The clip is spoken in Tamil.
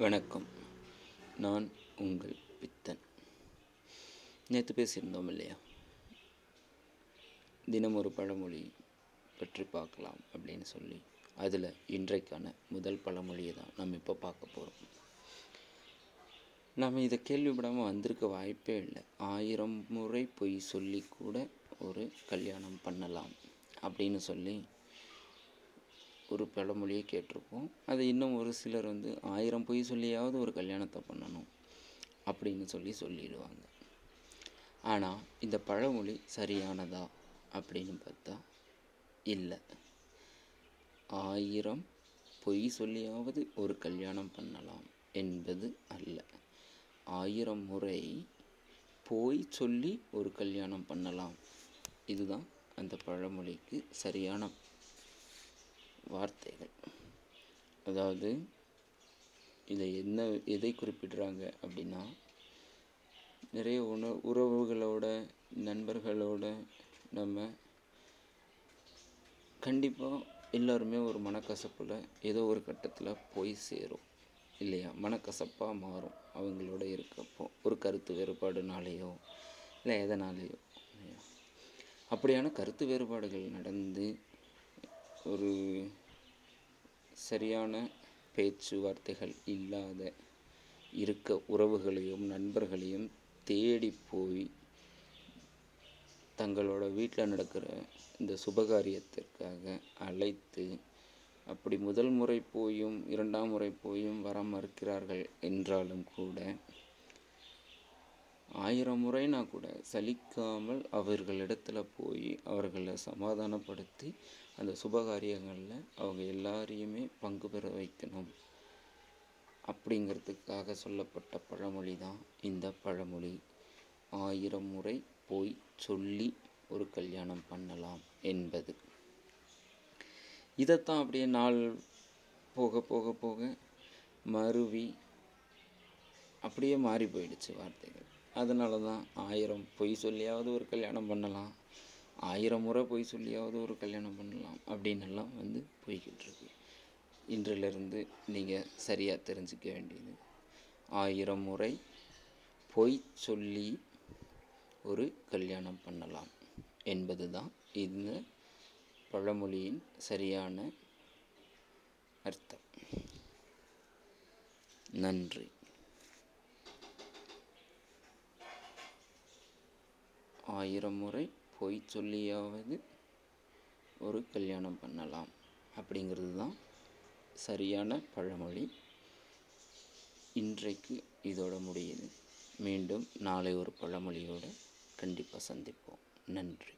வணக்கம். நான் உங்கள் பித்தன். நேற்று பேசியிருந்தோம் இல்லையா? தினம் ஒரு பழமொழி பற்றி பார்க்கலாம் அப்படின்னு சொல்லி. அதில் இன்றைக்கான முதல் பழமொழியை தான் நம்ம இப்போ பார்க்க போகிறோம் நம்ம இதை கேள்விப்படாமல் வந்திருக்க வாய்ப்பே இல்லை. ஆயிரம் முறை பொய் சொல்லி கூட ஒரு கல்யாணம் பண்ணலாம் அப்படின்னு சொல்லி ஒரு பழமொழியை கேட்டிருப்போம். அது இன்னும் ஒரு சிலர் வந்து ஆயிரம் பொய் சொல்லியாவது ஒரு கல்யாணத்தை பண்ணணும் அப்படின்னு சொல்லி சொல்லிடுவாங்க. ஆனால் இந்த பழமொழி சரியானதா அப்படின்னு பார்த்தா இல்லை. ஆயிரம் பொய் சொல்லியாவது ஒரு கல்யாணம் பண்ணலாம் என்பது அல்ல. ஆயிரம் முறை போய் சொல்லி ஒரு கல்யாணம் பண்ணலாம். இதுதான் அந்த பழமொழிக்கு சரியான வார்த்தைகள். அதாவது இதை என்ன எதை குறிப்பிடுறாங்க அப்படின்னா நிறைய உண உறவுகளோட நண்பர்களோட நம்ம கண்டிப்பாக எல்லோருமே ஒரு மனக்கசப்பில் ஏதோ ஒரு கட்டத்தில் போய் சேரும். இல்லையா? மனக்கசப்பாக மாறும் அவங்களோட இருக்கப்போ. ஒரு கருத்து வேறுபாடுனாலேயோ இல்லை எதனாலேயோ. இல்லையா? அப்படியான கருத்து வேறுபாடுகள் நடந்து ஒரு சரியான பேச்சுவார்த்தைகள் இல்லாத இருக்க உறவுகளையும் நண்பர்களையும் தேடி போய் தங்களோட வீட்டில் நடக்கிற இந்த சுபகாரியத்திற்காக அழைத்து அப்படி முதல் முறை போயும் இரண்டாம் முறை போயும் வர மறுக்கிறார்கள் என்றாலும் கூட ஆயிரம் முறைனா கூட சலிக்காமல் அவர்களிடத்துல போய் அவர்களை சமாதானப்படுத்தி அந்த சுபகாரியங்களில் அவங்க எல்லாரையுமே பங்கு பெற வைக்கணும். அப்படிங்கிறதுக்காக சொல்லப்பட்ட பழமொழி தான் இந்த பழமொழி. ஆயிரம் முறை போய் சொல்லி ஒரு கல்யாணம் பண்ணலாம் என்பது. இதைத்தான் அப்படியே நாள் போக போக போக மருவி அப்படியே மாறி போயிடுச்சு வார்த்தைகள். அதனால தான் ஆயிரம் பொய் சொல்லியாவது ஒரு கல்யாணம் பண்ணலாம் ஆயிரம் முறை பொய் சொல்லியாவது ஒரு கல்யாணம் பண்ணலாம் அப்படின்னெல்லாம் வந்து போய்கிட்டு இருக்கு. இன்றிலிருந்து நீங்கள் சரியாக தெரிஞ்சுக்க வேண்டியது. ஆயிரம் முறை பொய் சொல்லி ஒரு கல்யாணம் பண்ணலாம் என்பது தான் இந்த பழமொழியின் சரியான அர்த்தம். நன்றி. ஆயிரம் முறை பொய் சொல்லியாவது ஒரு கல்யாணம் பண்ணலாம். அப்படிங்கிறது தான் சரியான பழமொழி. இன்றைக்கு இதோட முடியுது. மீண்டும் நாளை ஒரு பழமொழியோடு கண்டிப்பாக சந்திப்போம். நன்றி.